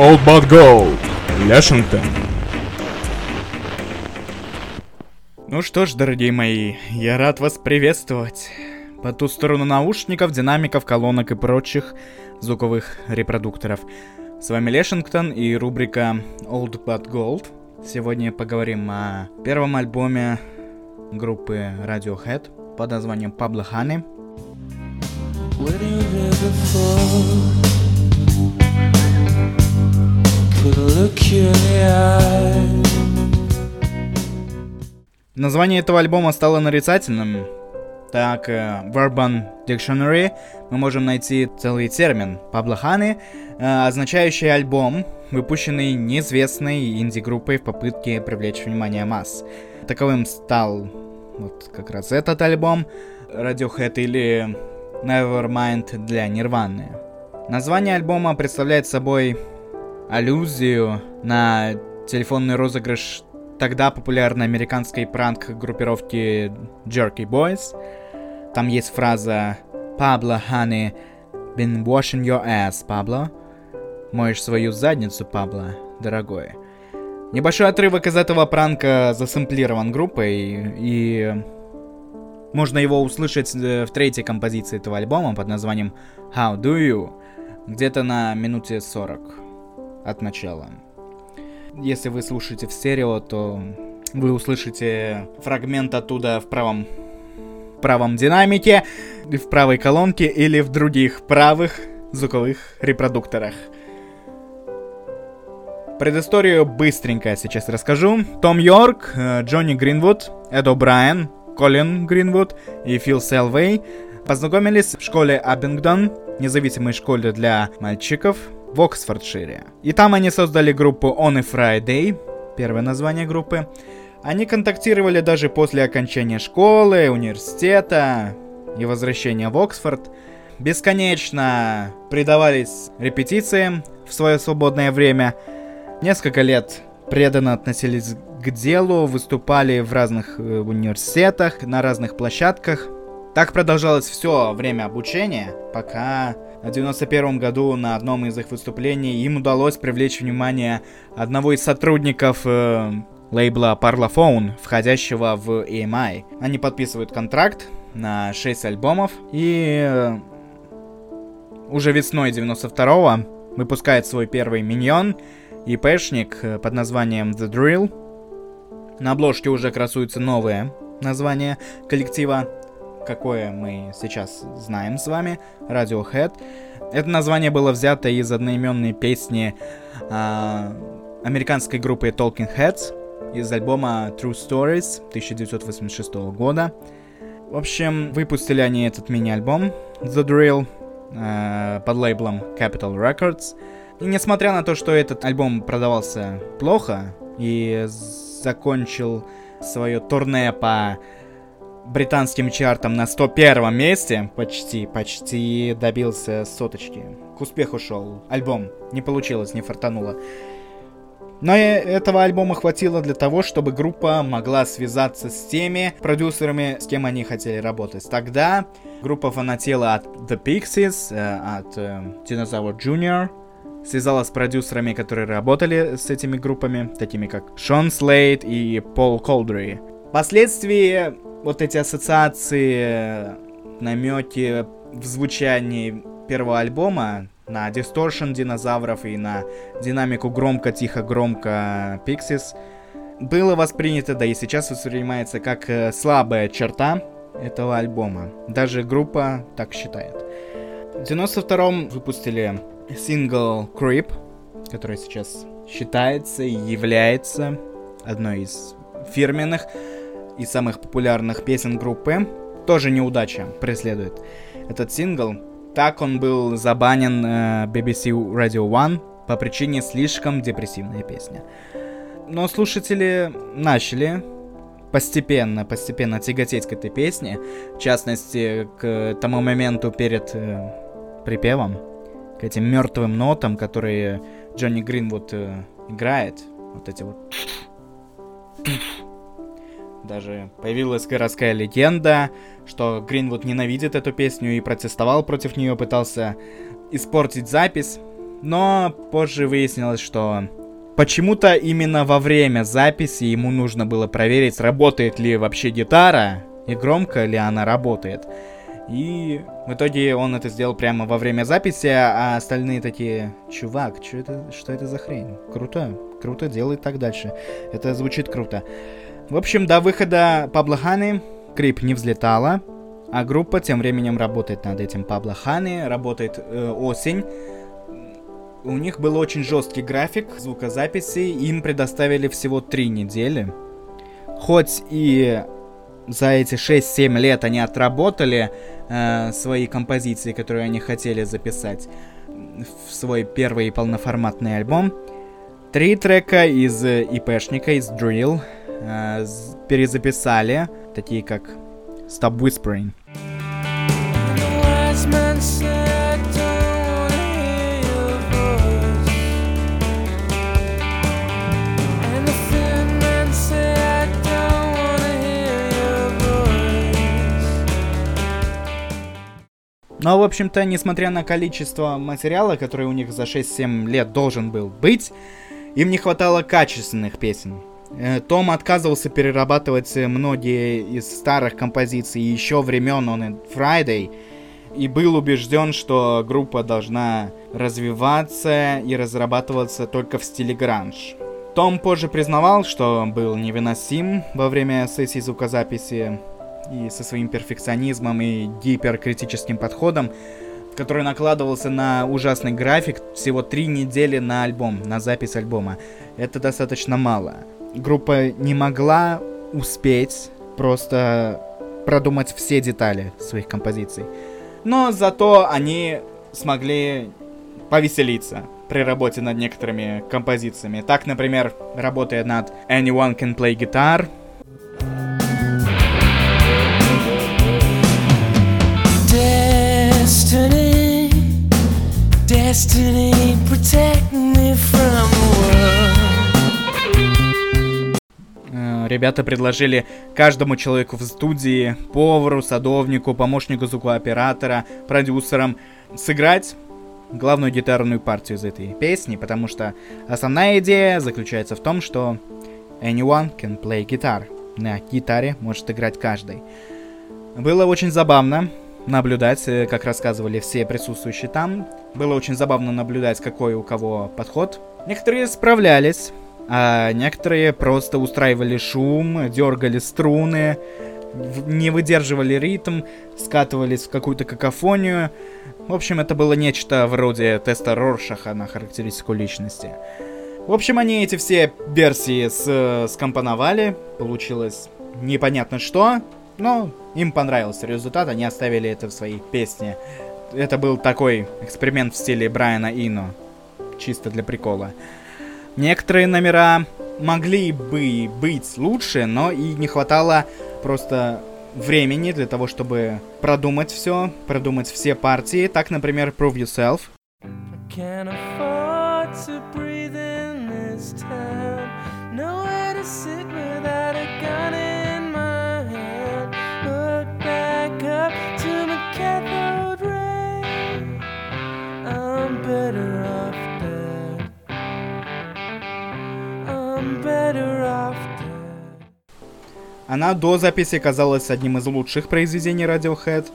Old But Gold, Лешингтон. Ну что ж, дорогие мои, я рад вас приветствовать. По ту сторону наушников, динамиков, колонок и прочих звуковых репродукторов. С вами Лешингтон и рубрика Old But Gold. Сегодня поговорим о первом альбоме группы Radiohead под названием Pablo Honey. Название этого альбома стало нарицательным. Так, э, в Urban Dictionary мы можем найти целый термин «паблоханы», э, означающий альбом, выпущенный неизвестной инди-группой в попытке привлечь внимание масс. Таковым стал вот как раз этот альбом Radiohead или Nevermind для Нирваны. Название альбома представляет собой аллюзию на телефонный розыгрыш тогда популярной американской пранк-группировки Jerky Boys. Там есть фраза «Pablo, honey, been washing your ass, Pablo». «Моешь свою задницу, Пабло, дорогой». Небольшой отрывок из этого пранка засэмплирован группой, и можно его услышать э, в третьей композиции этого альбома под названием How Do You, где-то на минуте 40 от начала. Если вы слушаете в стерео, то вы услышите фрагмент оттуда в правом правом динамике, в правой колонке или в других правых звуковых репродукторах. Предысторию быстренько сейчас расскажу. Том Йорк, э, Джонни Гринвуд, Эд О'Брайен, Колин Гринвуд и Фил Селвей познакомились в школе Абингдон, независимой школе для мальчиков, в Оксфордшире. И там они создали группу On a Friday, первое название группы. Они контактировали даже после окончания школы, университета и возвращения в Оксфорд. Бесконечно предавались репетициям в свое свободное время. Несколько лет преданно относились к делу, выступали в разных э, университетах, на разных площадках. Так продолжалось все время обучения, пока в 91 году на одном из их выступлений им удалось привлечь внимание одного из сотрудников э, лейбла Parlophone, входящего в EMI. Они подписывают контракт на 6 альбомов и э, уже весной 92-го выпускает свой первый миньон, и пэшник э, под названием The Drill. На обложке уже красуется новое название коллектива какое мы сейчас знаем с вами, Radiohead. Это название было взято из одноименной песни э, американской группы Talking Heads из альбома True Stories 1986 года. В общем, выпустили они этот мини-альбом The Drill э, под лейблом Capital Records. И несмотря на то, что этот альбом продавался плохо и закончил свое турне по британским чартом на 101 месте, почти, почти добился соточки. К успеху шел альбом, не получилось, не фартануло. Но этого альбома хватило для того, чтобы группа могла связаться с теми продюсерами, с кем они хотели работать. Тогда группа фанатела от The Pixies, э, от э, Dinosaur Jr., связалась с продюсерами, которые работали с этими группами, такими как Шон Слейд и Пол Колдри. Впоследствии вот эти ассоциации, намеки в звучании первого альбома на дисторшн динозавров и на динамику громко-тихо-громко Pixies было воспринято, да и сейчас воспринимается как э, слабая черта этого альбома. Даже группа так считает. В 92-м выпустили сингл Creep, который сейчас считается и является одной из фирменных и самых популярных песен группы. Тоже неудача преследует этот сингл. Так он был забанен э, BBC Radio One по причине слишком депрессивной песни. Но слушатели начали постепенно, постепенно тяготеть к этой песне, в частности, к тому моменту перед э, припевом, к этим мертвым нотам, которые Джонни Гринвуд э, играет, вот эти вот даже появилась городская легенда, что Гринвуд ненавидит эту песню и протестовал против нее, пытался испортить запись. Но позже выяснилось, что почему-то именно во время записи ему нужно было проверить, работает ли вообще гитара и громко ли она работает. И в итоге он это сделал прямо во время записи, а остальные такие, чувак, что это, что это за хрень? Круто, круто, делай так дальше. Это звучит круто. В общем, до выхода Пабло Ханы Крип не взлетала, а группа тем временем работает над этим. Пабло Ханы работает э, осень. У них был очень жесткий график звукозаписи, им предоставили всего три недели. Хоть и за эти 6-7 лет они отработали э, свои композиции, которые они хотели записать в свой первый полноформатный альбом. Три трека из ИПшника, из Drill, э, перезаписали, такие как Stop Whispering. Но, в общем-то, несмотря на количество материала, который у них за 6-7 лет должен был быть, им не хватало качественных песен. Э, Том отказывался перерабатывать многие из старых композиций еще времен он и Friday, и был убежден, что группа должна развиваться и разрабатываться только в стиле гранж. Том позже признавал, что был невыносим во время сессии звукозаписи, и со своим перфекционизмом и гиперкритическим подходом, который накладывался на ужасный график всего три недели на альбом, на запись альбома. Это достаточно мало. Группа не могла успеть просто продумать все детали своих композиций. Но зато они смогли повеселиться при работе над некоторыми композициями. Так, например, работая над Anyone Can Play Guitar, Destiny, destiny, protect me Ребята предложили каждому человеку в студии, повару, садовнику, помощнику звукооператора, продюсерам сыграть главную гитарную партию из этой песни, потому что основная идея заключается в том, что anyone can play guitar. На гитаре может играть каждый. Было очень забавно, наблюдать, э, как рассказывали все присутствующие там. Было очень забавно наблюдать, какой у кого подход. Некоторые справлялись, а некоторые просто устраивали шум, дергали струны, не выдерживали ритм, скатывались в какую-то какофонию. В общем, это было нечто вроде теста Роршаха на характеристику личности. В общем, они эти все версии с скомпоновали. Получилось непонятно что, но им понравился результат, они оставили это в своей песне. Это был такой эксперимент в стиле Брайана Ино. Чисто для прикола. Некоторые номера могли бы быть лучше, но и не хватало просто времени для того, чтобы продумать все, продумать все партии. Так, например, Prove Yourself. Она до записи казалась одним из лучших произведений Radiohead,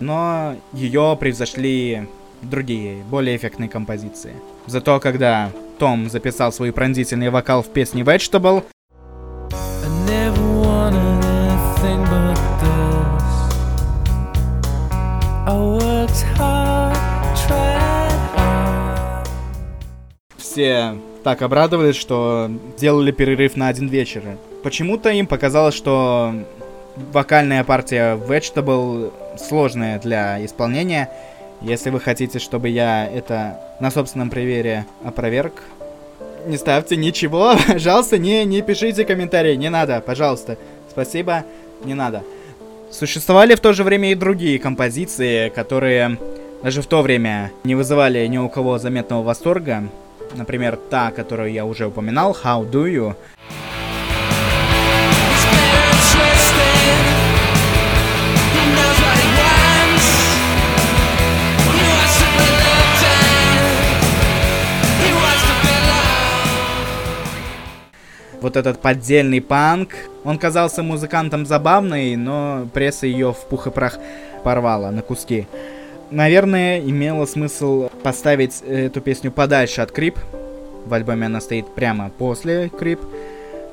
но ее превзошли другие, более эффектные композиции. Зато когда том записал свой пронзительный вокал в песне Vegetable, Все так обрадовались, что делали перерыв на один вечер. Почему-то им показалось, что вокальная партия Vegetable сложная для исполнения, если вы хотите, чтобы я это на собственном примере опроверг, не ставьте ничего, пожалуйста, не, не пишите комментарии, не надо, пожалуйста. Спасибо, не надо. Существовали в то же время и другие композиции, которые даже в то время не вызывали ни у кого заметного восторга. Например, та, которую я уже упоминал, How Do You. Вот этот поддельный панк. Он казался музыкантом забавный, но пресса ее в пух и прах порвала на куски. Наверное, имело смысл поставить эту песню подальше от Крип. В альбоме она стоит прямо после Крип.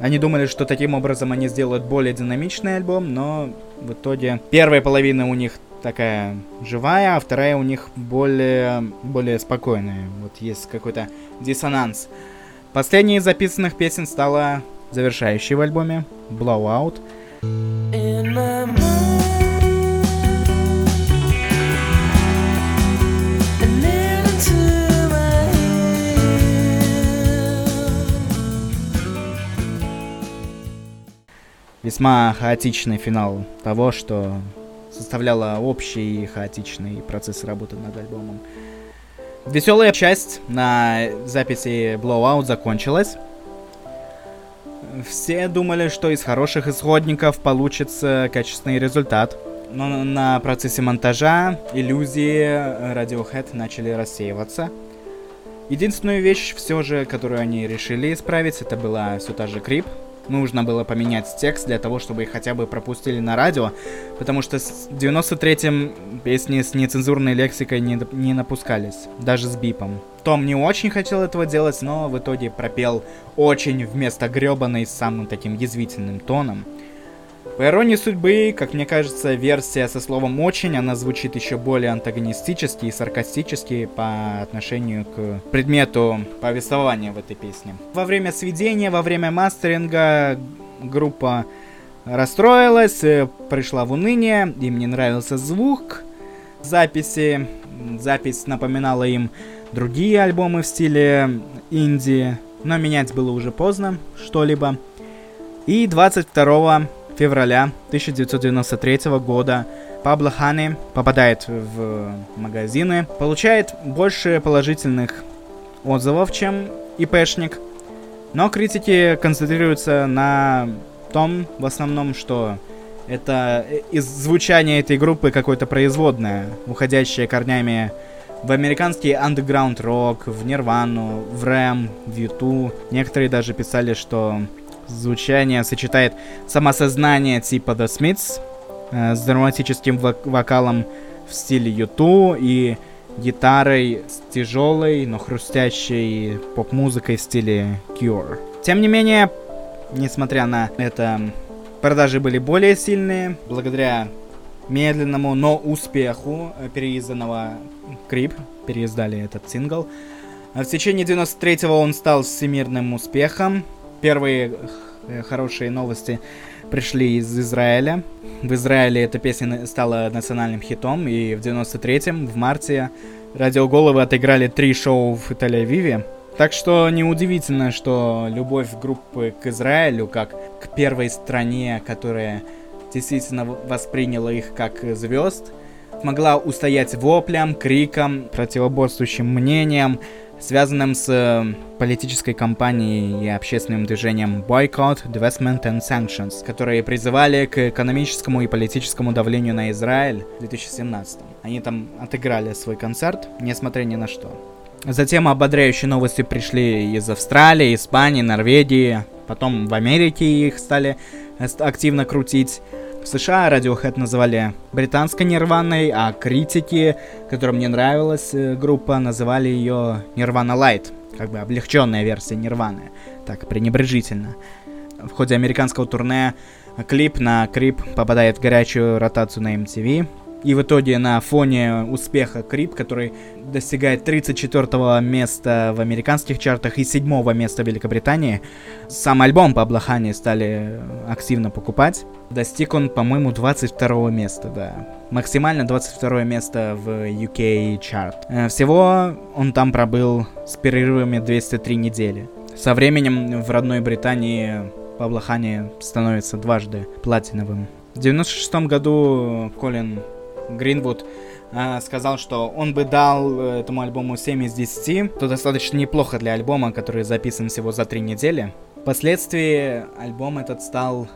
Они думали, что таким образом они сделают более динамичный альбом, но в итоге первая половина у них такая живая, а вторая у них более, более спокойная. Вот есть какой-то диссонанс. Последней из записанных песен стала завершающей в альбоме Blowout. In my весьма хаотичный финал того, что составляло общий хаотичный процесс работы над альбомом. Веселая часть на записи Blowout закончилась. Все думали, что из хороших исходников получится качественный результат. Но на процессе монтажа иллюзии Radiohead начали рассеиваться. Единственную вещь все же, которую они решили исправить, это была все та же крип, нужно было поменять текст для того, чтобы их хотя бы пропустили на радио, потому что с 93-м песни с нецензурной лексикой не, не напускались, даже с бипом. Том не очень хотел этого делать, но в итоге пропел очень вместо гребаной с самым таким язвительным тоном. По иронии судьбы, как мне кажется, версия со словом «очень», она звучит еще более антагонистически и саркастически по отношению к предмету повествования в этой песне. Во время сведения, во время мастеринга группа расстроилась, э, пришла в уныние, им не нравился звук записи, запись напоминала им другие альбомы в стиле инди, но менять было уже поздно что-либо. И 22 февраля 1993 года Пабло Хани попадает в магазины, получает больше положительных отзывов, чем ИПшник, но критики концентрируются на том, в основном, что это из звучания этой группы какое-то производное, уходящее корнями в американский андеграунд рок, в Нирвану, в Рэм, в Юту. Некоторые даже писали, что звучание сочетает самосознание типа The Smiths э, с драматическим вокалом в стиле Юту и гитарой с тяжелой, но хрустящей поп-музыкой в стиле Cure. Тем не менее, несмотря на это, продажи были более сильные, благодаря медленному, но успеху переизданного Крип, переиздали этот сингл. В течение 93-го он стал всемирным успехом, первые э, хорошие новости пришли из Израиля. В Израиле эта песня стала национальным хитом, и в 93-м, в марте, радиоголовы отыграли три шоу в Тель-Авиве. Так что неудивительно, что любовь группы к Израилю, как к первой стране, которая действительно восприняла их как звезд, могла устоять воплям, крикам, противоборствующим мнениям, связанным с э, политической кампанией и общественным движением Boycott, Divestment and Sanctions, которые призывали к экономическому и политическому давлению на Израиль в 2017. Они там отыграли свой концерт, несмотря ни на что. Затем ободряющие новости пришли из Австралии, Испании, Норвегии, потом в Америке их стали активно крутить. В США Radiohead называли британской нирваной, а критики, которым не нравилась э, группа, называли ее Nirvana Light, как бы облегченная версия Нирваны, так пренебрежительно. В ходе американского турне клип на Крип попадает в горячую ротацию на MTV, и в итоге на фоне успеха Крип, который достигает 34 места в американских чартах и 7 места в Великобритании, сам альбом по Аблахане стали активно покупать. Достиг он, по-моему, 22 места, да. Максимально 22 место в UK чарт. Э, всего он там пробыл с перерывами 203 недели. Со временем в родной Британии Пабло Хани становится дважды платиновым. В 96 году Колин Гринвуд э, сказал, что он бы дал э, этому альбому 7 из 10, что достаточно неплохо для альбома, который записан всего за 3 недели. Впоследствии альбом этот стал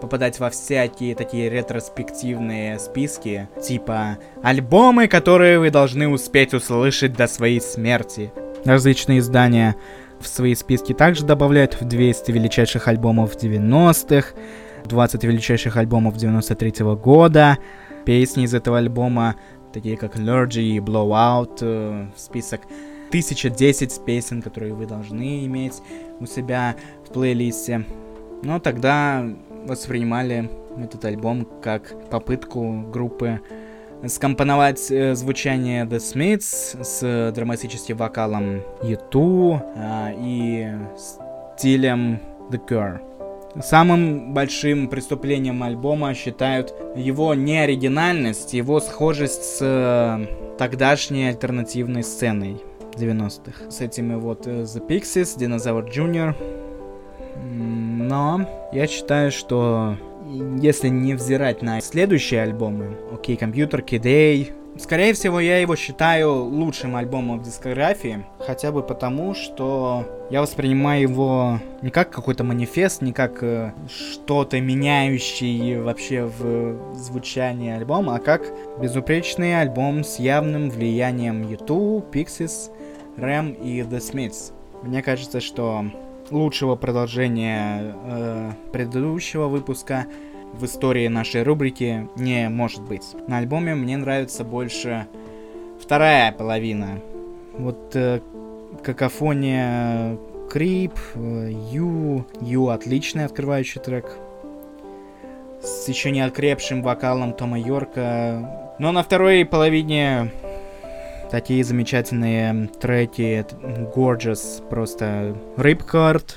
попадать во всякие такие ретроспективные списки, типа альбомы, которые вы должны успеть услышать до своей смерти. Различные издания в свои списки также добавляют в 200 величайших альбомов 90-х, 20 величайших альбомов 93 -го года. Песни из этого альбома, такие как Allergy и Blowout, э, список 1010 песен, которые вы должны иметь у себя в плейлисте. Но тогда воспринимали этот альбом как попытку группы скомпоновать э, звучание The Smiths с драматическим вокалом U2 э, и стилем The Cure. Самым большим преступлением альбома считают его неоригинальность, его схожесть с э, тогдашней альтернативной сценой 90-х. С этими вот э, The Pixies, Dinosaur Jr. Но я считаю, что если не взирать на следующие альбомы, окей, компьютер, Kid скорее всего, я его считаю лучшим альбомом в дискографии, хотя бы потому, что я воспринимаю его не как какой-то манифест, не как э, что-то меняющее вообще в звучании альбома, а как безупречный альбом с явным влиянием YouTube, Pixies, Рэм и The Smiths. Мне кажется, что лучшего продолжения э, предыдущего выпуска в истории нашей рубрики не может быть. На альбоме мне нравится больше вторая половина. Вот э, какофония Крип, Ю, Ю отличный открывающий трек. С еще не открепшим вокалом Тома Йорка. Но на второй половине такие замечательные треки. Gorgeous, просто Ripcord.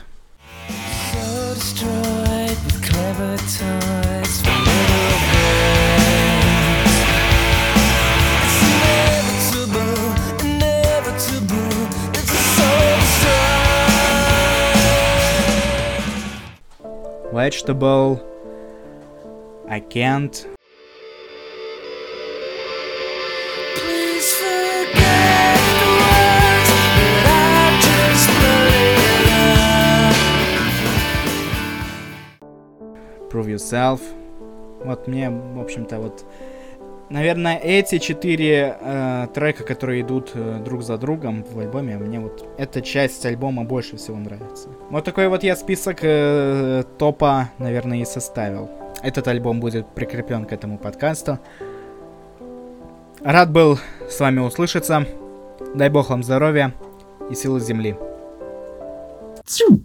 Vegetable. I can't. Prove Yourself. Вот мне, в общем-то, вот... Наверное, эти четыре э, трека, которые идут э, друг за другом в альбоме, мне вот эта часть альбома больше всего нравится. Вот такой вот я список э, топа, наверное, и составил. Этот альбом будет прикреплен к этому подкасту. Рад был с вами услышаться. Дай бог вам здоровья и силы земли. Тю!